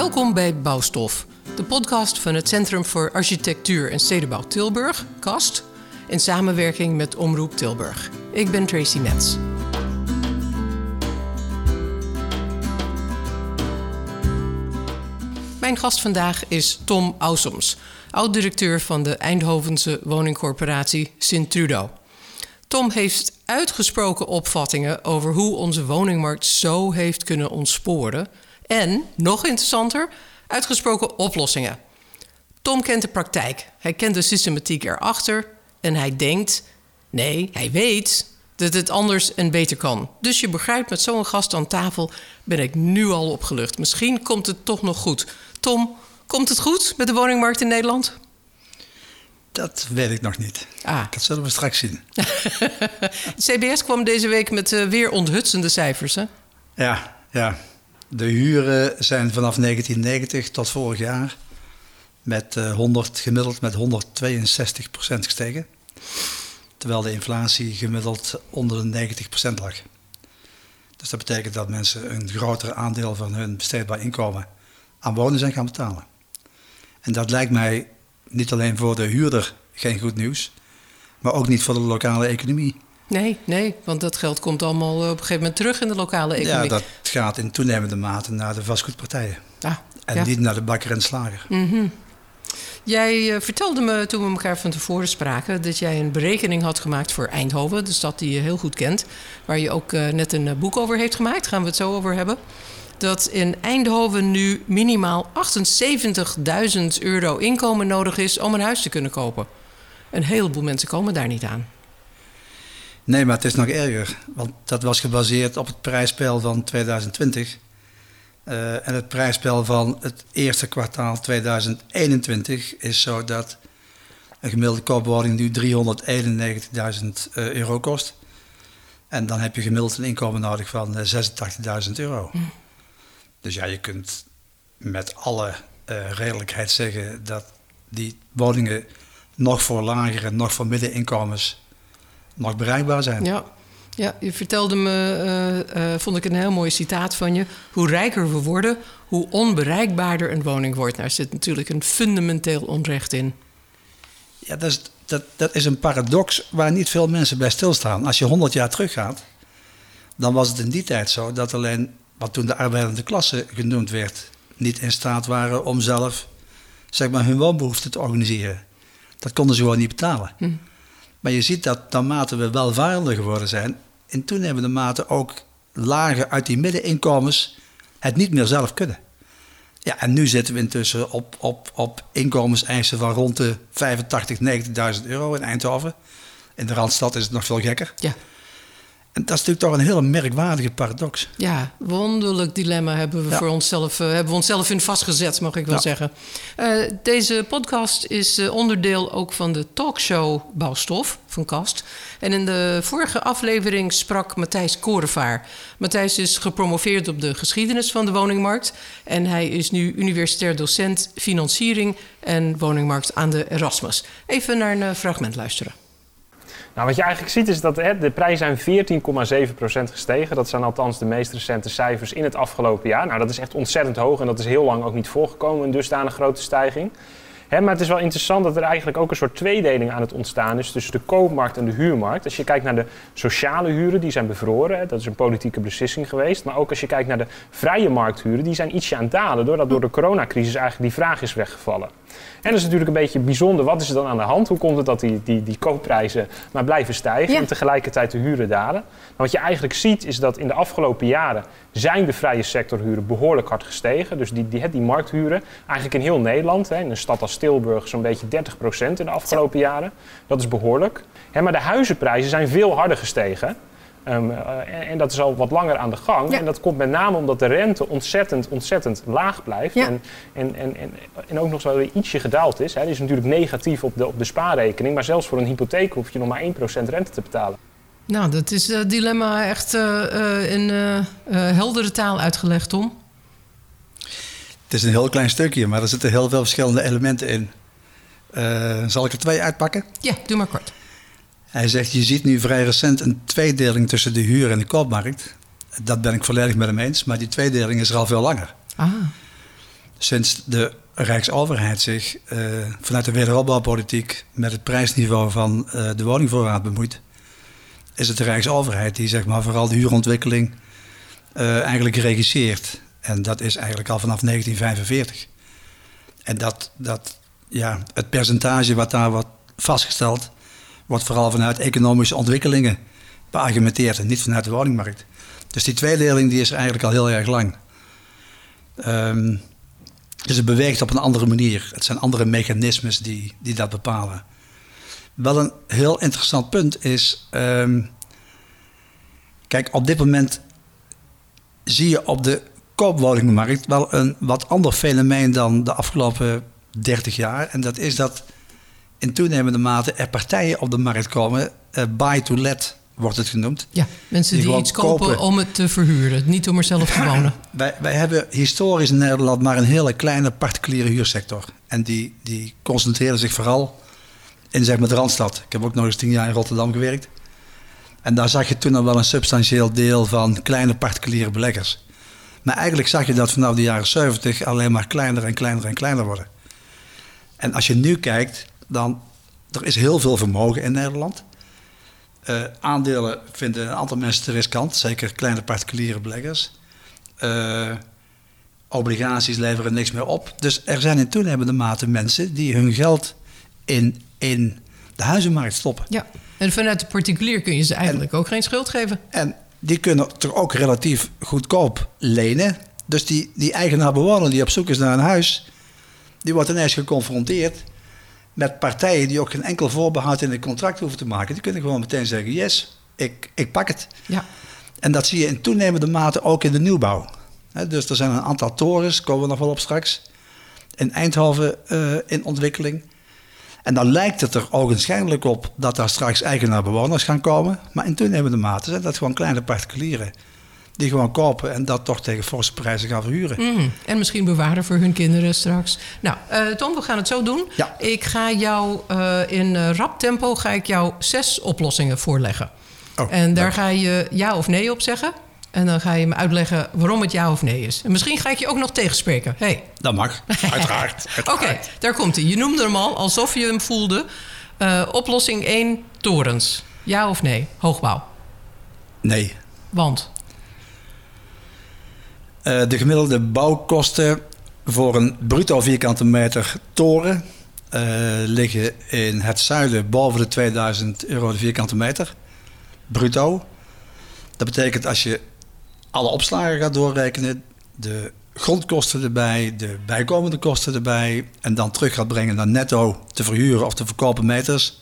Welkom bij Bouwstof, de podcast van het Centrum voor Architectuur en Stedenbouw Tilburg, KAST, in samenwerking met Omroep Tilburg. Ik ben Tracy Metz. Mijn gast vandaag is Tom Ausums, oud-directeur van de Eindhovense woningcorporatie Sint-Trudo. Tom heeft uitgesproken opvattingen over hoe onze woningmarkt zo heeft kunnen ontsporen. En, nog interessanter, uitgesproken oplossingen. Tom kent de praktijk, hij kent de systematiek erachter en hij denkt, nee, hij weet dat het anders en beter kan. Dus je begrijpt, met zo'n gast aan tafel ben ik nu al opgelucht. Misschien komt het toch nog goed. Tom, komt het goed met de woningmarkt in Nederland? Dat weet ik nog niet. Ah. Dat zullen we straks zien. CBS kwam deze week met uh, weer onthutsende cijfers, hè? Ja, ja. De huren zijn vanaf 1990 tot vorig jaar met uh, 100, gemiddeld met 162 procent gestegen. Terwijl de inflatie gemiddeld onder de 90 procent lag. Dus dat betekent dat mensen een groter aandeel van hun besteedbaar inkomen aan wonen zijn gaan betalen. En dat lijkt mij niet alleen voor de huurder geen goed nieuws, maar ook niet voor de lokale economie. Nee, nee, want dat geld komt allemaal op een gegeven moment terug in de lokale economie. Ja, dat gaat in toenemende mate naar de vastgoedpartijen. Ah, en niet naar de bakker en slager. Mm Jij uh, vertelde me toen we elkaar van tevoren spraken dat jij een berekening had gemaakt voor Eindhoven, de stad die je heel goed kent, waar je ook uh, net een boek over heeft gemaakt. Gaan we het zo over hebben dat in Eindhoven nu minimaal 78.000 euro inkomen nodig is om een huis te kunnen kopen. Een heleboel mensen komen daar niet aan. Nee, maar het is nog erger. Want dat was gebaseerd op het prijsspel van 2020. Uh, eh, en het prijsspel van het eerste kwartaal 2021 is zo dat een gemiddelde koopwoning nu 391.000 uh, euro kost. En dan heb je gemiddeld een inkomen nodig van 86.000 euro. Hm. Dus ja, je kunt met alle uh, redelijkheid zeggen dat die woningen nog voor lagere, nog voor middeninkomens nog bereikbaar zijn. Ja. Ja, je vertelde me, uh, uh, vond ik een heel mooi citaat van je. Hoe rijker we worden, hoe onbereikbaarder een woning wordt. Nou, er zit natuurlijk een fundamenteel onrecht in. Ja, dat is, dat, dat is een paradox waar niet veel mensen bij stilstaan. Als je 100 jaar teruggaat, dan was het in die tijd zo dat alleen wat toen de arbeidende klasse genoemd werd, niet in staat waren om zelf zeg maar, hun woonbehoeften te organiseren. Dat konden ze gewoon niet betalen. Hm. Maar je ziet dat naarmate we welvarender geworden zijn, in toenemende mate ook lagen uit die middeninkomens het niet meer zelf kunnen. Ja, en nu zitten we intussen op, op, op inkomenseisen van rond de 85, 90.000 euro in Eindhoven. In de Randstad is het nog veel gekker. Ja. En dat is natuurlijk toch een hele merkwaardige paradox. Ja, wonderlijk dilemma hebben we voor onszelf, uh, hebben we onszelf in vastgezet, mag ik wel zeggen. Uh, deze podcast is uh, onderdeel ook van de talkshow Bouwstof van Kast. En in de vorige aflevering sprak Matthijs Korevaar. Matthijs is gepromoveerd op de geschiedenis van de woningmarkt. En hij is nu universitair docent financiering en woningmarkt aan de Erasmus. Even naar een fragment luisteren. Nou, wat je eigenlijk ziet is dat de prijzen zijn 14,7% gestegen. Dat zijn althans de meest recente cijfers in het afgelopen jaar. Nou, dat is echt ontzettend hoog en dat is heel lang ook niet voorgekomen, een dusdanig grote stijging. Maar het is wel interessant dat er eigenlijk ook een soort tweedeling aan het ontstaan is tussen de koopmarkt en de huurmarkt. Als je kijkt naar de sociale huren, die zijn bevroren. Dat is een politieke beslissing geweest. Maar ook als je kijkt naar de vrije markthuren, die zijn ietsje aan het dalen. Doordat door de coronacrisis eigenlijk die vraag is weggevallen. En dat is natuurlijk een beetje bijzonder. Wat is er dan aan de hand? Hoe komt het dat die, die, die koopprijzen maar blijven stijgen en tegelijkertijd de huren dalen? Nou, wat je eigenlijk ziet is dat in de afgelopen jaren zijn de vrije sectorhuren behoorlijk hard gestegen. Dus die, die, die markthuren, eigenlijk in heel Nederland, hè, in een stad als Tilburg zo'n beetje 30% in de afgelopen jaren. Dat is behoorlijk. Hè, maar de huizenprijzen zijn veel harder gestegen. Um, en, dat is al wat langer aan de gang. En dat komt met name omdat de rente ontzettend, ontzettend laag blijft. En, en, en, en, ook nog zo weer ietsje gedaald is. Hè. Die is natuurlijk negatief op de, op de spaarrekening. Maar zelfs voor een hypotheek hoef je nog maar 1% rente te betalen. Nou, dat is het dilemma echt uh, in heldere taal uitgelegd, Tom. Het is een heel klein stukje, maar er zitten heel veel verschillende elementen in. zal ik er twee uitpakken? Ja, doe maar kort. Hij zegt, je ziet nu vrij recent een tweedeling tussen de huur en de koopmarkt. Dat ben ik volledig met hem eens, maar die tweedeling is er al veel langer. Ah. sinds de Rijksoverheid zich uh, vanuit de wederopbouwpolitiek met het prijsniveau van uh, de woningvoorraad bemoeit, is het de Rijksoverheid die zeg maar, vooral de huurontwikkeling uh, eigenlijk regisseert. En dat is eigenlijk al vanaf 1945. En dat, dat, ja, het percentage wat daar wordt vastgesteld, wordt vooral vanuit economische ontwikkelingen beargumenteerd en niet vanuit de woningmarkt. Dus die tweedeling die is eigenlijk al heel erg lang. Um, dus het beweegt op een andere manier. Het zijn andere mechanismes die, die dat bepalen. Wel een heel interessant punt is. Um, kijk, op dit moment zie je op de koopwoningmarkt wel een wat ander fenomeen dan de afgelopen 30 jaar. En dat is dat in toenemende mate er partijen op de markt komen, uh, buy to let wordt het genoemd. Ja, mensen die, iets kopen, om het te verhuren, niet om er zelf te wonen. wij, wij hebben historisch in Nederland maar een hele kleine particuliere huursector. En die, die concentreerde zich vooral in zeg maar, de Randstad. Ik heb ook nog eens tien jaar in Rotterdam gewerkt. En daar zag je toen al wel een substantieel deel van kleine particuliere beleggers. Maar eigenlijk zag je dat vanaf de jaren 70 alleen maar kleiner en kleiner en kleiner worden. En als je nu kijkt, dan er is heel veel vermogen in Nederland. Uh, aandelen vinden een aantal mensen te riskant, zeker kleine particuliere beleggers. Uh, obligaties leveren niks meer op. Dus er zijn in toenemende mate mensen die hun geld in, in de huizenmarkt stoppen. Ja, en vanuit de particulier kun je ze eigenlijk ook geen schuld geven. En die kunnen toch ook relatief goedkoop lenen. Dus die, die eigenaar-bewoner die op zoek is naar een huis, die wordt ineens geconfronteerd met partijen die ook geen enkel voorbehoud in het contract hoeven te maken. Die kunnen gewoon meteen zeggen: yes, ik, ik pak het. Ja. En dat zie je in toenemende mate ook in de nieuwbouw. dus er zijn een aantal torens, komen we nog wel op straks, in Eindhoven uh, in ontwikkeling. En dan lijkt het er ogenschijnlijk op dat daar straks eigenaar-bewoners gaan komen. Maar in toenemende mate zijn dat gewoon kleine particulieren die gewoon kopen en dat toch tegen forse prijzen gaan verhuren. Mm, en misschien bewaren voor hun kinderen straks. Nou, uh, Tom, we gaan het zo doen. Ja. Ik ga jou uh, in uh, rap tempo ga ik jou zes oplossingen voorleggen. Oh, en daar ga je ja of nee op zeggen. En dan ga je me uitleggen waarom het ja of nee is. En misschien ga ik je ook nog tegenspreken. Hey. Dat mag, uiteraard. Oké, okay, daar komt hij. Je noemde hem al, alsof je hem voelde. oplossing 1, torens. Ja of nee? Hoogbouw? Nee. Want? Uh, de gemiddelde bouwkosten voor een bruto vierkante meter toren uh, liggen in het zuiden boven de 2000 euro de vierkante meter. Bruto. Dat betekent als je alle opslagen gaat doorrekenen, de grondkosten erbij, de bijkomende kosten erbij en dan terug gaat brengen naar netto te verhuren of te verkopen meters,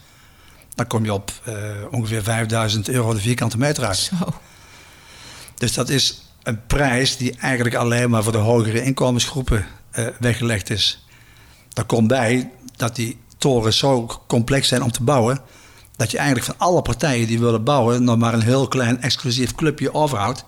dan kom je op uh, ongeveer 5000 euro de vierkante meter uit. Zo. Dus dat is een prijs die eigenlijk alleen maar voor de hogere inkomensgroepen uh, weggelegd is. Daar komt bij dat die torens zo complex zijn om te bouwen. Dat je eigenlijk van alle partijen die willen bouwen nog maar een heel klein exclusief clubje overhoudt.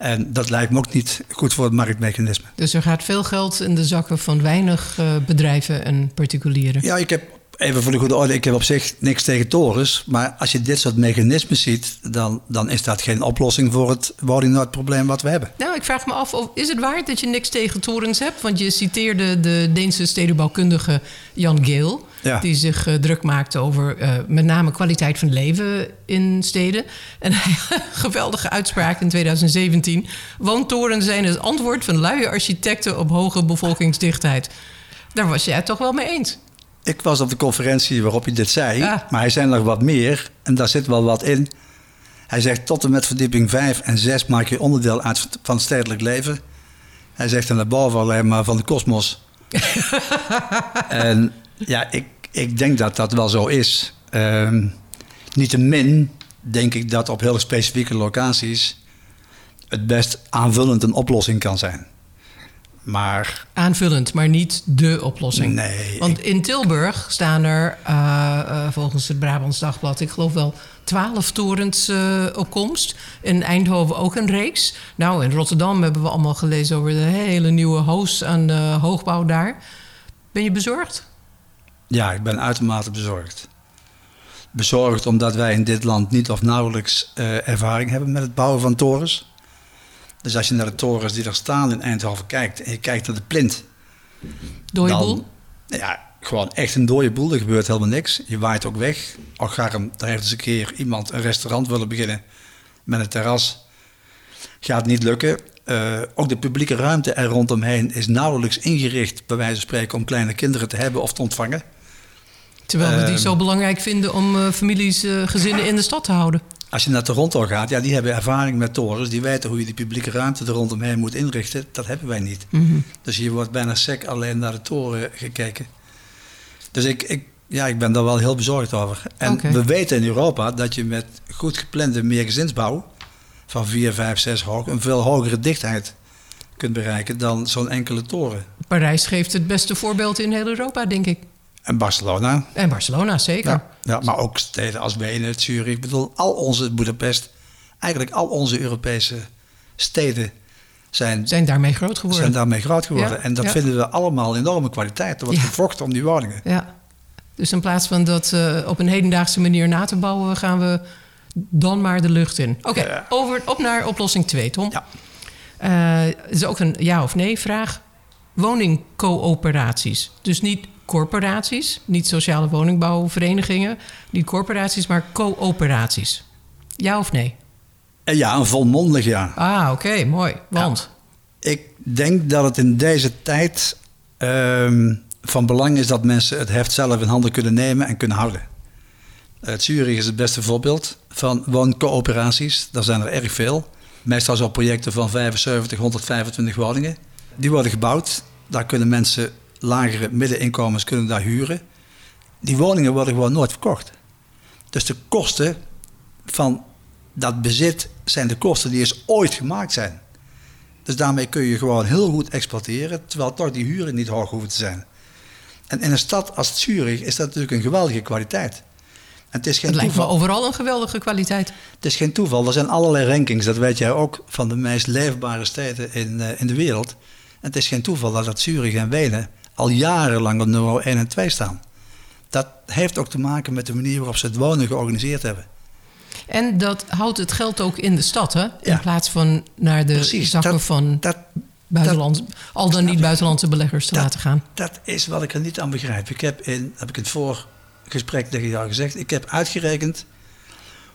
En dat lijkt me ook niet goed voor het marktmechanisme. Dus er gaat veel geld in de zakken van weinig uh, bedrijven en particulieren. Ja, ik heb even voor de goede orde, ik heb op zich niks tegen torens. Maar als je dit soort mechanismen ziet, dan, dan is dat geen oplossing voor het woningnoodprobleem wat we hebben. Nou, ik vraag me af, of, is het waar dat je niks tegen torens hebt? Want je citeerde de Deense stedenbouwkundige Jan Geel. Ja. Die zich uh, druk maakte over uh, met name kwaliteit van leven in steden. En hij geweldige uitspraak in 2017. Woontorens zijn het antwoord van luie architecten op hoge bevolkingsdichtheid. Daar was jij het toch wel mee eens? Ik was op de conferentie waarop hij dit zei, maar hij zei nog wat meer en daar zit wel wat in. Hij zegt tot en met verdieping 5 en 6 maak je onderdeel uit van het stedelijk leven. Hij zegt naar boven alleen maar van de kosmos. en ja, ik, ik denk dat dat wel zo is. Um, Niettemin denk ik dat op hele specifieke locaties het best aanvullend een oplossing kan zijn. Maar, Aanvullend, maar niet de oplossing. Nee. Want ik... in Tilburg staan er uh, uh, volgens het Brabants Dagblad, ik geloof wel twaalf torens uh, op komst. In Eindhoven ook een reeks. Nou, in Rotterdam hebben we allemaal gelezen over de hele nieuwe hoos aan de hoogbouw daar. Ben je bezorgd? Ja, ik ben uitermate bezorgd. Bezorgd omdat wij in dit land niet of nauwelijks ervaring hebben met het bouwen van torens. Dus als je naar de torens die er staan in Eindhoven kijkt en je kijkt naar de plint. Dan- boel? Ja, gewoon echt een dode boel. Er gebeurt helemaal niks. Je waait ook weg. Ocharm, daar heeft eens een keer iemand een restaurant willen beginnen met een terras. Gaat niet lukken. Eh, ook de publieke ruimte er rondomheen is nauwelijks ingericht, bij wijze van spreken, om kleine kinderen te hebben of te ontvangen. Terwijl we die Ehm. zo belangrijk vinden om eh, families, eh, gezinnen in de stad te houden. Als je naar Toronto gaat, ja, die hebben ervaring met torens. Die weten hoe je die publieke ruimte er rondomheen moet inrichten. Dat hebben wij niet. Mhm. Dus hier wordt bijna sec alleen naar de toren gekeken. Dus ik, ik, ja, ik ben daar wel heel bezorgd over. En we weten in Europa dat je met goed geplande meergezinsbouw van 4, 5, 6 hoog een veel hogere dichtheid kunt bereiken dan zo'n enkele toren. Parijs geeft het beste voorbeeld in heel Europa, denk ik. En Barcelona. En Barcelona, zeker. Ja, ja, maar ook steden als Wenen, Zurich. Ik bedoel, al onze Budapest, eigenlijk al onze Europese steden zijn, Zijn daarmee groot geworden. zijn daarmee groot geworden. Ja, en dat ja. vinden we allemaal enorme kwaliteit. Er wordt Ja. gevochten om die woningen. Ja. Dus in plaats van dat eh, op een hedendaagse manier na te bouwen, gaan we dan maar de lucht in. Oké, over op naar oplossing 2, Tom. Ja. Eh, is ook een ja of nee vraag. Woningcoöperaties. Dus niet corporaties, niet sociale woningbouwverenigingen, niet corporaties, maar coöperaties. Ja of nee? En ja, een volmondig ja. Ah, oké, mooi. Want? Ik denk dat het in deze tijd ehm, van belang is dat mensen het heft zelf in handen kunnen nemen en kunnen houden. Uh, Zurich is het beste voorbeeld van wooncoöperaties. Daar zijn er erg veel. Meestal zo projecten van 75, 125 woningen. Die worden gebouwd. Daar kunnen mensen lagere middeninkomens kunnen daar huren. Die woningen worden gewoon nooit verkocht. Dus de kosten van dat bezit zijn de kosten die eens ooit gemaakt zijn. Dus daarmee kun je gewoon heel goed exploiteren, terwijl toch die huren niet hoog hoeven te zijn. En in een stad als Zurich is dat natuurlijk een geweldige kwaliteit. En het is geen Het lijkt me overal een geweldige kwaliteit. Het is geen toeval. Er zijn allerlei rankings, dat weet jij ook, van de meest leefbare steden in, eh, in de wereld. En het is geen toeval dat, dat Zurich en Wenen al jarenlang op nummer 1 en 2 staan. Dat heeft ook te maken met de manier waarop ze het wonen georganiseerd hebben. En dat houdt het geld ook in de stad, hè? In Ja. plaats van naar de Precies, zakken dat- van Dat, buitenland, al dan niet buitenlandse beleggers te laten gaan. Dat is wat ik er niet aan begrijp. Ik heb in, heb ik in het voorgesprek tegen jou gezegd, ik heb uitgerekend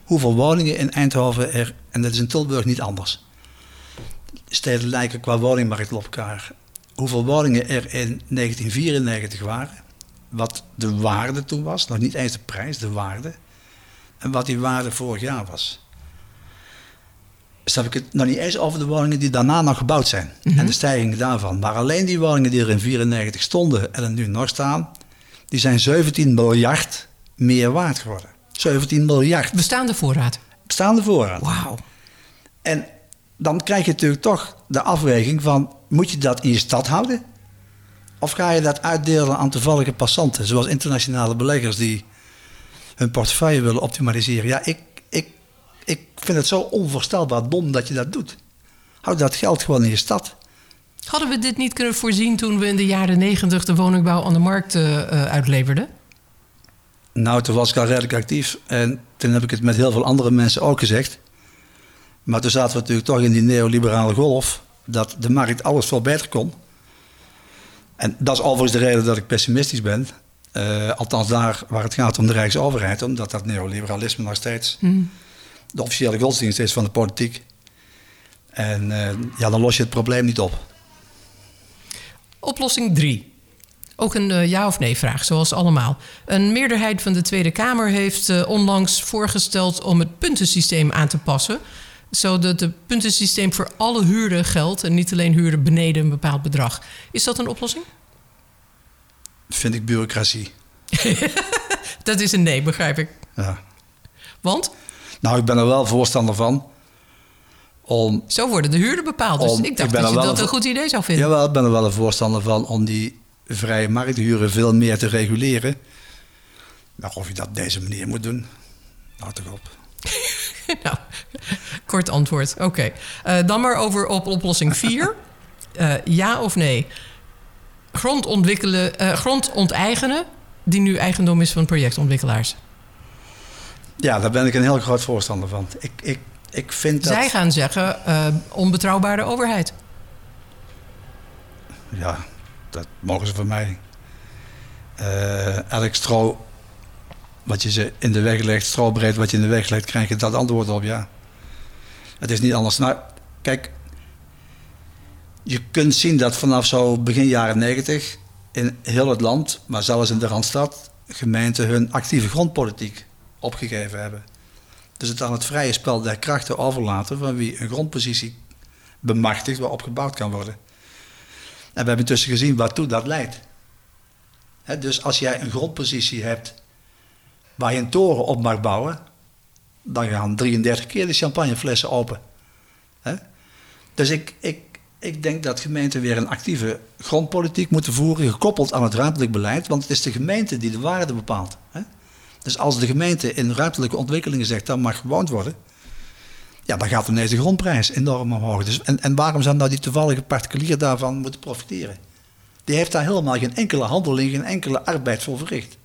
hoeveel woningen in Eindhoven er, en dat is in Tilburg niet anders. Steden lijken qua woningmarkt op elkaar. Hoeveel woningen er in 1994 waren, wat de waarde toen was, nog niet eens de prijs, de waarde, en wat die waarde vorig jaar was. Dus heb ik het nog niet eens over de woningen die daarna nog gebouwd zijn. En de stijging daarvan. Maar alleen die woningen die er in 94 stonden en er nu nog staan, die zijn 17 miljard meer waard geworden. 17 miljard. Bestaande voorraad. Bestaande voorraad. Wauw. En dan krijg je natuurlijk toch de afweging van, moet je dat in je stad houden? Of ga je dat uitdelen aan toevallige passanten, zoals internationale beleggers die hun portefeuille willen optimaliseren? Ja, ik, ik, ik vind het zo onvoorstelbaar dom dat je dat doet. Houd dat geld gewoon in je stad. Hadden we dit niet kunnen voorzien toen we in de jaren negentig de woningbouw aan de markt eh, eh, uitleverden? Nou, toen was ik al redelijk actief en toen heb ik het met heel veel andere mensen ook gezegd. Maar toen zaten we natuurlijk toch in die neoliberale golf, dat de markt alles veel beter kon. En dat is overigens de reden dat ik pessimistisch ben. Eh, althans daar waar het gaat om de Rijksoverheid, omdat dat neoliberalisme nog steeds de officiële godsdienst is van de politiek. En eh, ja, dan los je het probleem niet op. Oplossing 3. Ook een eh, ja of nee vraag, zoals allemaal. Een meerderheid van de Tweede Kamer heeft onlangs voorgesteld om het puntensysteem aan te passen. Zodat het puntensysteem voor alle huurden geldt en niet alleen huurden beneden een bepaald bedrag. Is dat een oplossing? Vind ik bureaucratie. Dat is een nee, begrijp ik. Ja. Want Nou, ik ben er wel voorstander van om zo worden de huurden bepaald. Dus Om- ik ik dacht dat je wel dat een goed idee zou vinden. Jawel, ik ben er wel een voorstander van om die vrije markthuren veel meer te reguleren. Maar of je dat op deze manier moet doen, nou toch op. nou, kort antwoord. Oké. Eh, dan maar over op oplossing 4. Eh, ja of nee? Grond, ontwikkelen, eh, grond onteigenen die nu eigendom is van projectontwikkelaars. Ja, daar ben ik een heel groot voorstander van. Ik, ik, ik vind dat... Zij gaan zeggen uh, onbetrouwbare overheid. Ja, dat mogen ze van mij. Uh, elk stro wat je ze in de weg legt, strobreed wat je in de weg legt, krijg je dat antwoord op, ja. Het is niet anders. Nou, kijk, je kunt zien dat vanaf zo begin jaren 90 in heel het land, maar zelfs in de Randstad, gemeenten hun actieve grondpolitiek opgegeven hebben. Dus het aan het vrije spel der krachten overlaten van wie een grondpositie bemachtigt waarop gebouwd kan worden. En we hebben intussen gezien waartoe dat leidt. dus als jij een grondpositie hebt waar je een toren op mag bouwen, dan gaan 33 keer de champagneflessen open. Dus ik, ik, ik denk dat gemeenten weer een actieve grondpolitiek moeten voeren, gekoppeld aan het ruimtelijk beleid, want het is de gemeente die de waarde bepaalt. Dus als de gemeente in ruimtelijke ontwikkelingen zegt dat mag gewoond worden, ja, dan gaat ineens de grondprijs enorm omhoog. Dus, en, en waarom zou nou die toevallige particulier daarvan moeten profiteren? Die heeft daar helemaal geen enkele handeling, geen enkele arbeid voor verricht.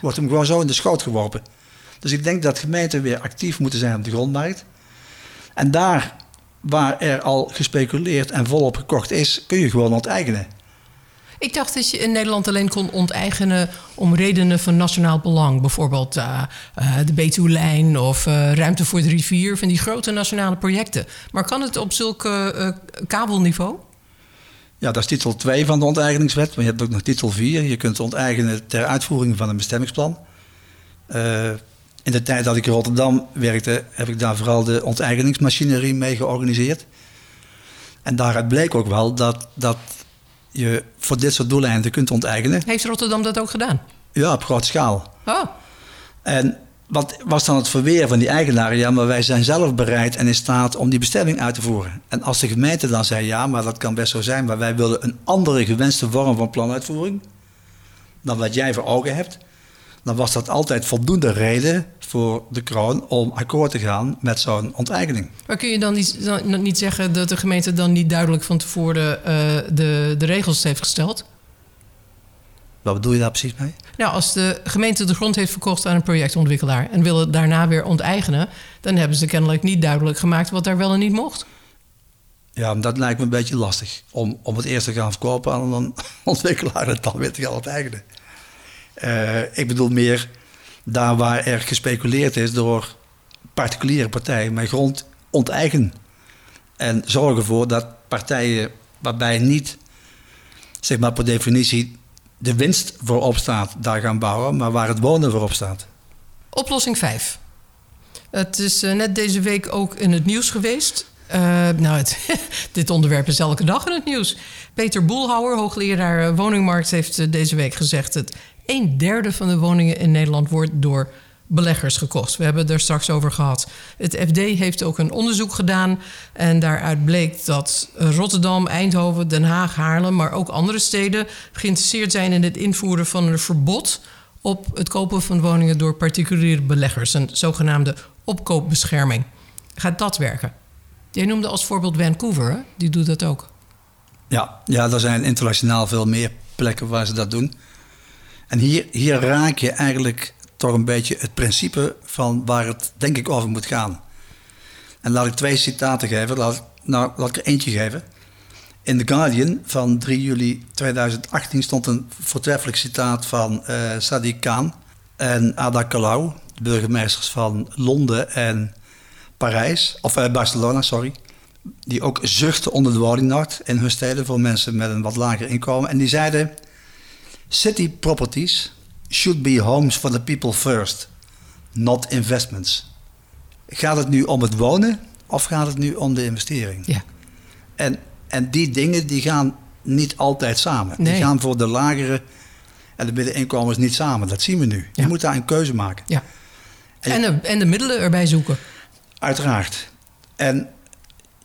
Wordt hem gewoon zo in de schoot geworpen. Dus ik denk dat gemeenten weer actief moeten zijn op de grondmarkt. En daar waar er al gespeculeerd en volop gekocht is, kun je gewoon onteigenen. Ik dacht dat je in Nederland alleen kon onteigenen om redenen van nationaal belang. Bijvoorbeeld uh, uh, de Betuwe-lijn of uh, ruimte voor de rivier, van die grote nationale projecten. Maar kan het op zulk kabelniveau? Ja, dat is titel 2 van de onteigeningswet. Maar je hebt ook nog titel 4. Je kunt onteigenen ter uitvoering van een bestemmingsplan. in de tijd dat ik in Rotterdam werkte, heb ik daar vooral de onteigeningsmachinerie mee georganiseerd. En daaruit bleek ook wel dat, dat je voor dit soort doeleinden kunt onteigenen. Heeft Rotterdam dat ook gedaan? Ja, op grote schaal. Oh. En wat was dan het verweer van die eigenaren? Ja, maar wij zijn zelf bereid en in staat om die bestemming uit te voeren. En als de gemeente dan zei, ja, maar dat kan best zo zijn, maar wij willen een andere gewenste vorm van planuitvoering dan wat jij voor ogen hebt, dan was dat altijd voldoende reden voor de kroon om akkoord te gaan met zo'n onteigening. Maar kun je dan niet, niet zeggen dat de gemeente dan niet duidelijk van tevoren uh, de, de regels heeft gesteld? Wat bedoel je daar precies mee? Nou, als de gemeente de grond heeft verkocht aan een projectontwikkelaar en wil het daarna weer onteigenen, dan hebben ze kennelijk niet duidelijk gemaakt wat daar wel en niet mocht. Ja, dat lijkt me een beetje lastig. Om, om het eerst te gaan verkopen aan een ontwikkelaar en dan weer te gaan onteigenen. Uh, ik bedoel meer daar waar er gespeculeerd is door particuliere partijen met grond onteigenen. En zorgen ervoor dat partijen waarbij niet, zeg maar per definitie, de winst voorop staat, daar gaan bouwen, maar waar het wonen voorop staat. Oplossing 5. Het is eh, net deze week ook in het nieuws geweest. Uh, nou, het, dit onderwerp is elke dag in het nieuws. Peter Boelhouwer, hoogleraar woningmarkt, heeft deze week gezegd: het een derde van de woningen in Nederland wordt door beleggers gekocht. We hebben het er straks over gehad. Het FD heeft ook een onderzoek gedaan en daaruit bleek dat Rotterdam, Eindhoven, Den Haag, Haarlem, maar ook andere steden geïnteresseerd zijn in het invoeren van een verbod op het kopen van woningen door particuliere beleggers, een zogenaamde opkoopbescherming. Gaat dat werken? Jij noemde als voorbeeld Vancouver, die doet dat ook. Ja, ja, er zijn internationaal veel meer plekken waar ze dat doen. En hier, hier raak je eigenlijk toch een beetje het principe van waar het denk ik over moet gaan. En laat ik twee citaten geven. Laat, nou, laat ik er eentje geven. In The Guardian van 3 juli 2018 stond een voortreffelijk citaat van uh, Sadiq Khan en Ada Colau, de burgemeesters van Londen en Parijs, of uh, Barcelona, sorry. Die ook zuchten onder de woningnood in hun steden voor mensen met een wat lager inkomen. En die zeiden: City properties should be homes for the people first, not investments. Gaat het nu om het wonen of gaat het nu om de investering? Ja. En, en die dingen die gaan niet altijd samen. Die gaan voor de lagere en de middeninkomens niet samen. Dat zien we nu. Je moet daar een keuze maken. Ja. En, de, en de middelen erbij zoeken. Uiteraard. En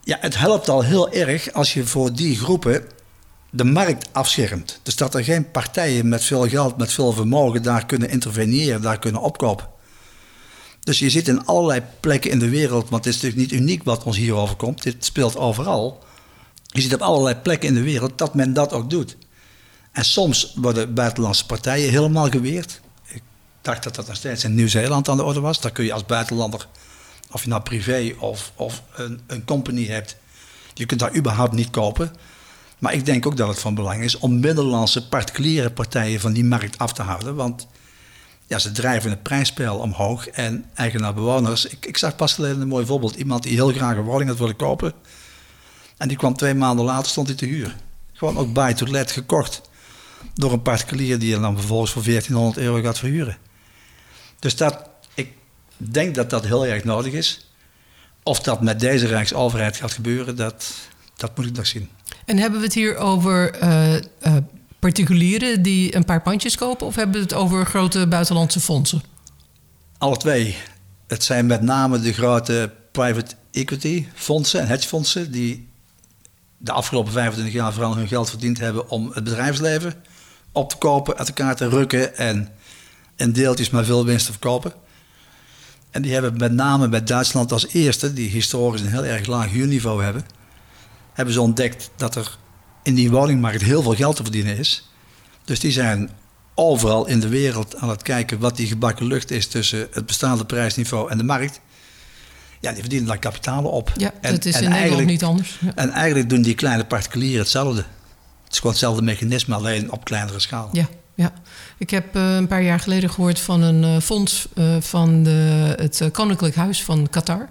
ja, het helpt al heel erg als je voor die groepen de markt afschermt. Dus dat er geen partijen met veel geld, met veel vermogen daar kunnen interveneren, daar kunnen opkopen. Dus je ziet in allerlei plekken in de wereld, want het is natuurlijk niet uniek wat ons hier overkomt, dit speelt overal. Je ziet op allerlei plekken in de wereld dat men dat ook doet. En soms worden buitenlandse partijen helemaal geweerd. Ik dacht dat dat nog steeds in Nieuw-Zeeland aan de orde was. Daar kun je als buitenlander Of je nou privé of, of een, een company hebt. Je kunt daar überhaupt niet kopen. Maar ik denk ook dat het van belang is om Middellandse particuliere partijen van die markt af te houden. Want ja, ze drijven het prijsspel omhoog. En eigenaar-bewoners. Ik, ik zag pas geleden een mooi voorbeeld. Iemand die heel graag een woning had willen kopen. En die kwam twee maanden later, stond hij te huur. Gewoon ook let gekocht. Door een particulier die je dan vervolgens voor 1400 euro gaat verhuren. Dus dat, ik denk dat dat heel erg nodig is. Of dat met deze Rijksoverheid gaat gebeuren, dat, dat moet ik nog zien. En hebben we het hier over uh, uh, particulieren die een paar pandjes kopen, of hebben we het over grote buitenlandse fondsen? Alle twee. Het zijn met name de grote private equity fondsen en hedgefondsen die de afgelopen 25 jaar vooral hun geld verdiend hebben om het bedrijfsleven op te kopen, uit elkaar te rukken en in deeltjes maar veel winst te verkopen. En die hebben met name bij Duitsland als eerste, die historisch een heel erg laag huurniveau hebben, hebben ze ontdekt dat er in die woningmarkt heel veel geld te verdienen is. Dus die zijn overal in de wereld aan het kijken wat die gebakken lucht is tussen het bestaande prijsniveau en de markt. Ja, die verdienen daar kapitalen op. Ja, en, dat is en in Nederland niet anders. En eigenlijk doen die kleine particulieren hetzelfde. Het is gewoon hetzelfde mechanisme, alleen op kleinere schaal. Ja, ja. Ik heb uh, een paar jaar geleden gehoord van een uh, fonds uh, van de, het Koninklijk Huis van Qatar.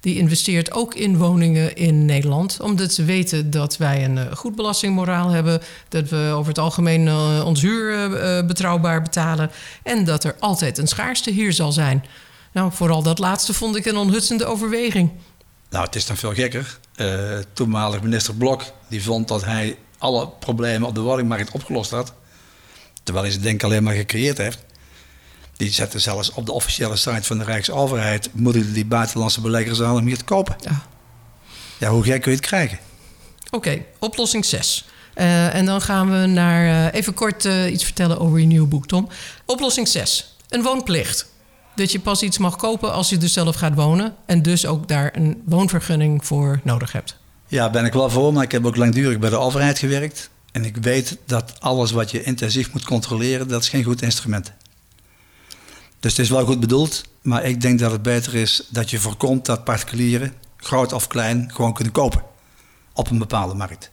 Die investeert ook in woningen in Nederland. Omdat ze weten dat wij een goed belastingmoraal hebben. Dat we over het algemeen ons huur betrouwbaar betalen. En dat er altijd een schaarste hier zal zijn. Nou, vooral dat laatste vond ik een onhutsende overweging. Nou, het is dan veel gekker. toenmalig minister Blok die vond dat hij alle problemen op de woningmarkt opgelost had. Terwijl hij ze denk alleen maar gecreëerd heeft. Die zetten zelfs op de officiële site van de Rijksoverheid... moeten die buitenlandse beleggers aan om hier te kopen. Ja. Ja, hoe gek kun je het krijgen? Oké, oplossing 6. Uh, en dan gaan we naar... Uh, even kort uh, iets vertellen over je nieuwe boek, Tom. Oplossing 6. Een woonplicht. Dat je pas iets mag kopen als je er zelf gaat wonen... en dus ook daar een woonvergunning voor nodig hebt. Ja, ben ik wel voor, maar ik heb ook langdurig bij de overheid gewerkt. En ik weet dat alles wat je intensief moet controleren, dat is geen goed instrument. Dus het is wel goed bedoeld, maar ik denk dat het beter is dat je voorkomt dat particulieren, groot of klein, gewoon kunnen kopen op een bepaalde markt.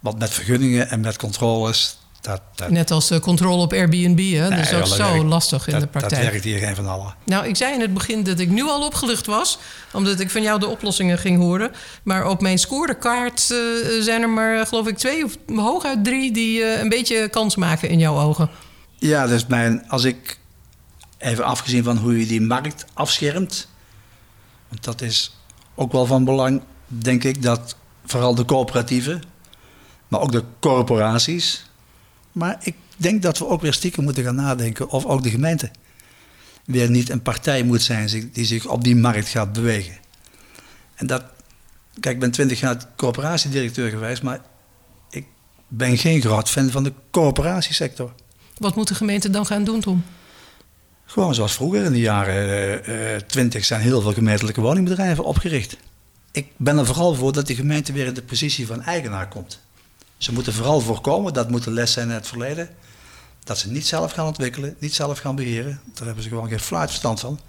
Want met vergunningen en met controles, dat, Net als de controle op Airbnb, hè? dat is ook zo lastig in de praktijk. Dat werkt hier geen van allen. Nou, ik zei in het begin dat ik nu al opgelucht was, omdat ik van jou de oplossingen ging horen. Maar op mijn scorekaart uh, zijn er maar, geloof ik, twee of hooguit drie die uh, een beetje kans maken in jouw ogen. Ja, dus mijn, als ik even afgezien van hoe je die markt afschermt, want dat is ook wel van belang, denk ik, dat vooral de coöperatieven, maar ook de corporaties maar ik denk dat we ook weer stiekem moeten gaan nadenken of ook de gemeente weer niet een partij moet zijn die zich op die markt gaat bewegen. En dat, kijk, ik ben twintig jaar coöperatiedirecteur geweest, maar ik ben geen groot fan van de coöperatiesector. Wat moet de gemeente dan gaan doen, Tom? Gewoon zoals vroeger in de jaren twintig uh, zijn heel veel gemeentelijke woningbedrijven opgericht. Ik ben er vooral voor dat de gemeente weer in de positie van eigenaar komt. Ze moeten vooral voorkomen, dat moet de les zijn in het verleden, dat ze niet zelf gaan ontwikkelen, niet zelf gaan beheren. Daar hebben ze gewoon geen fluit verstand van.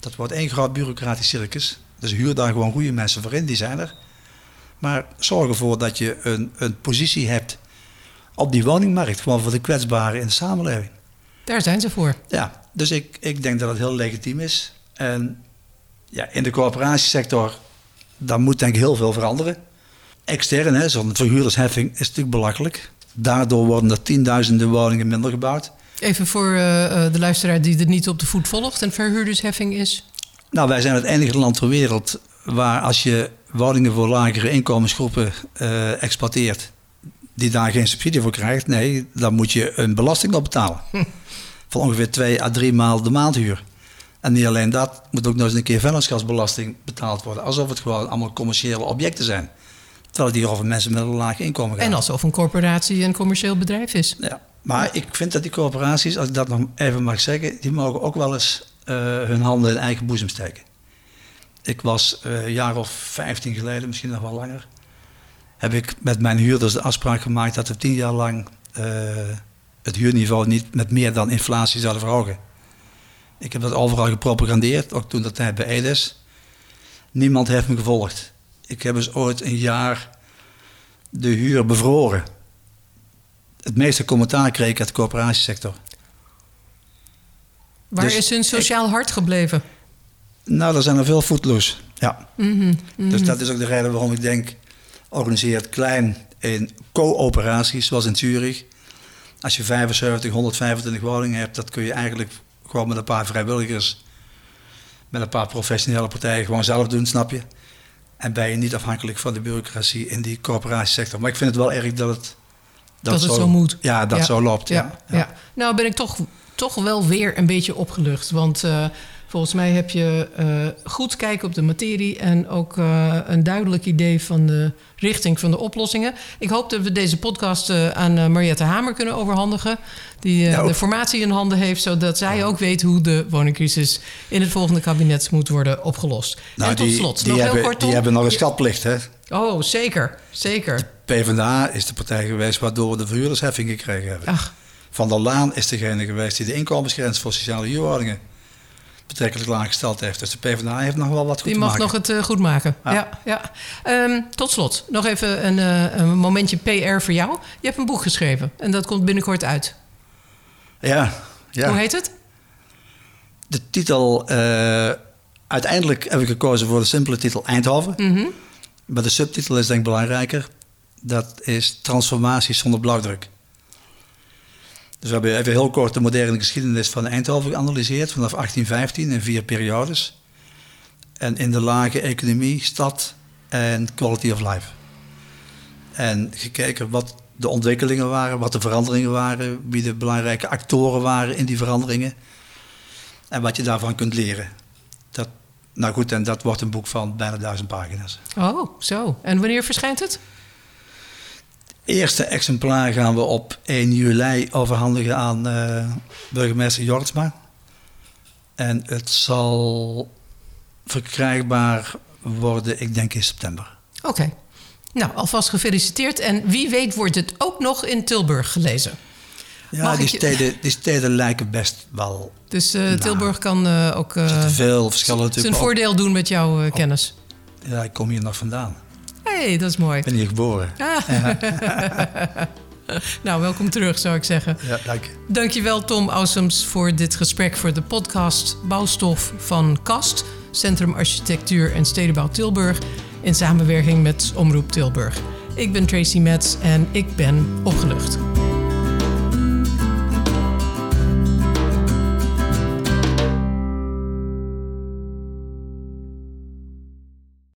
Dat wordt één groot bureaucratisch circus. Dus huur daar gewoon goede mensen voor in, die zijn er. Maar zorg ervoor dat je een, een positie hebt op die woningmarkt, gewoon voor de kwetsbaren in de samenleving. Daar zijn ze voor. Ja, dus ik, ik denk dat het heel legitiem is. En ja, in de coöperatiesector, daar moet denk ik heel veel veranderen extern, zo'n verhuurdersheffing, is natuurlijk belachelijk. Daardoor worden er tienduizenden woningen minder gebouwd. Even voor uh, de luisteraar die het niet op de voet volgt, een verhuurdersheffing is? Nou, wij zijn het enige land ter wereld waar als je woningen voor lagere inkomensgroepen uh, exploiteert, die daar geen subsidie voor krijgt, nee, dan moet je een belasting op betalen. Hm. Van ongeveer twee à drie maal de maandhuur. En niet alleen dat, moet ook nog eens een keer vennootschapsbelasting betaald worden. Alsof het gewoon allemaal commerciële objecten zijn. Terwijl het hier over mensen met een laag inkomen gaat. En alsof een corporatie een commercieel bedrijf is. Ja, maar ik vind dat die corporaties, als ik dat nog even mag zeggen, die mogen ook wel eens uh, hun handen in eigen boezem steken. Ik was uh, een jaar of 15 geleden, misschien nog wel langer, heb ik met mijn huurders de afspraak gemaakt dat we tien jaar lang uh, het huurniveau niet met meer dan inflatie zouden verhogen. Ik heb dat overal gepropagandeerd, ook toen dat tijd bij Edes. Niemand heeft me gevolgd. Ik heb eens ooit een jaar de huur bevroren. Het meeste commentaar kreeg ik uit de coöperatiesector. Waar Dus is hun sociaal hart gebleven? Nou, er zijn er veel footloose. Ja. Mhm, Dus dat is ook de reden waarom ik denk, organiseer het klein in coöperaties, zoals in Zurich. Als je 75, 125 woningen hebt, dat kun je eigenlijk gewoon met een paar vrijwilligers, met een paar professionele partijen gewoon zelf doen, snap je? En ben je niet afhankelijk van de bureaucratie in die coöperatiesector. Maar ik vind het wel erg dat het... Dat het zo moet. Ja, dat Ja. zo loopt. Ja, Ja, ja. Nou ben ik toch, toch wel weer een beetje opgelucht. Want eh, volgens mij heb je eh, goed kijken op de materie... en ook eh, een duidelijk idee van de richting van de oplossingen. Ik hoop dat we deze podcast eh, aan Mariette Hamer kunnen overhandigen... die ook. de formatie in handen heeft... zodat zij ook weet hoe de woningcrisis in het volgende kabinet moet worden opgelost. Nou, en tot die, slot, die, nog hebben, heel kort, die hebben nog een schatplicht, hè? Oh, zeker, zeker. PvdA is de partij geweest waardoor we de verhuurdersheffing gekregen hebben. Ach, Van der Laan is degene geweest die de inkomensgrens voor sociale huurwoningen betrekkelijk laag gesteld heeft. Dus de PvdA heeft nog wel wat goed Die te mag maken. nog het eh, goed maken. Ja. Ja. Ja, Ehm, tot slot, nog even een, eh, een momentje PR voor jou. Je hebt een boek geschreven en dat komt binnenkort uit. Ja, ja. Hoe heet het? de titel... eh, uiteindelijk heb ik gekozen voor de simpele titel Eindhoven. Mhm. Maar de subtitel is denk ik belangrijker. Dat is Transformaties zonder blauwdruk. Dus we hebben even heel kort de moderne geschiedenis van Eindhoven geanalyseerd... vanaf 1815 in vier periodes. En in de lage economie, stad en quality of life. En gekeken wat de ontwikkelingen waren, wat de veranderingen waren... wie de belangrijke actoren waren in die veranderingen... en wat je daarvan kunt leren. Dat, nou goed, en dat wordt een boek van bijna duizend pagina's. Oh, zo. En wanneer verschijnt het? Eerste exemplaar gaan we op 1 juli overhandigen aan eh, burgemeester Jortsma. En het zal verkrijgbaar worden, ik denk in september. Oké. Nou, alvast gefeliciteerd. En wie weet wordt het ook nog in Tilburg gelezen. Ja, Mag die je- steden, die steden lijken best wel. Dus eh, Tilburg kan eh, ook Er zitten veel verschillen zijn natuurlijk. ook- voordeel doen met jouw kennis. Ja, ik kom hier nog vandaan. Hé, hey, dat is mooi. Ik ben hier geboren. Ah. nou, welkom terug, zou ik zeggen. Ja, dank je. Dankjewel Tom Ausums voor dit gesprek voor de podcast Bouwstof van KAST, Centrum Architectuur en Stedenbouw Tilburg, in samenwerking met Omroep Tilburg. Ik ben Tracy Metz en ik ben opgelucht.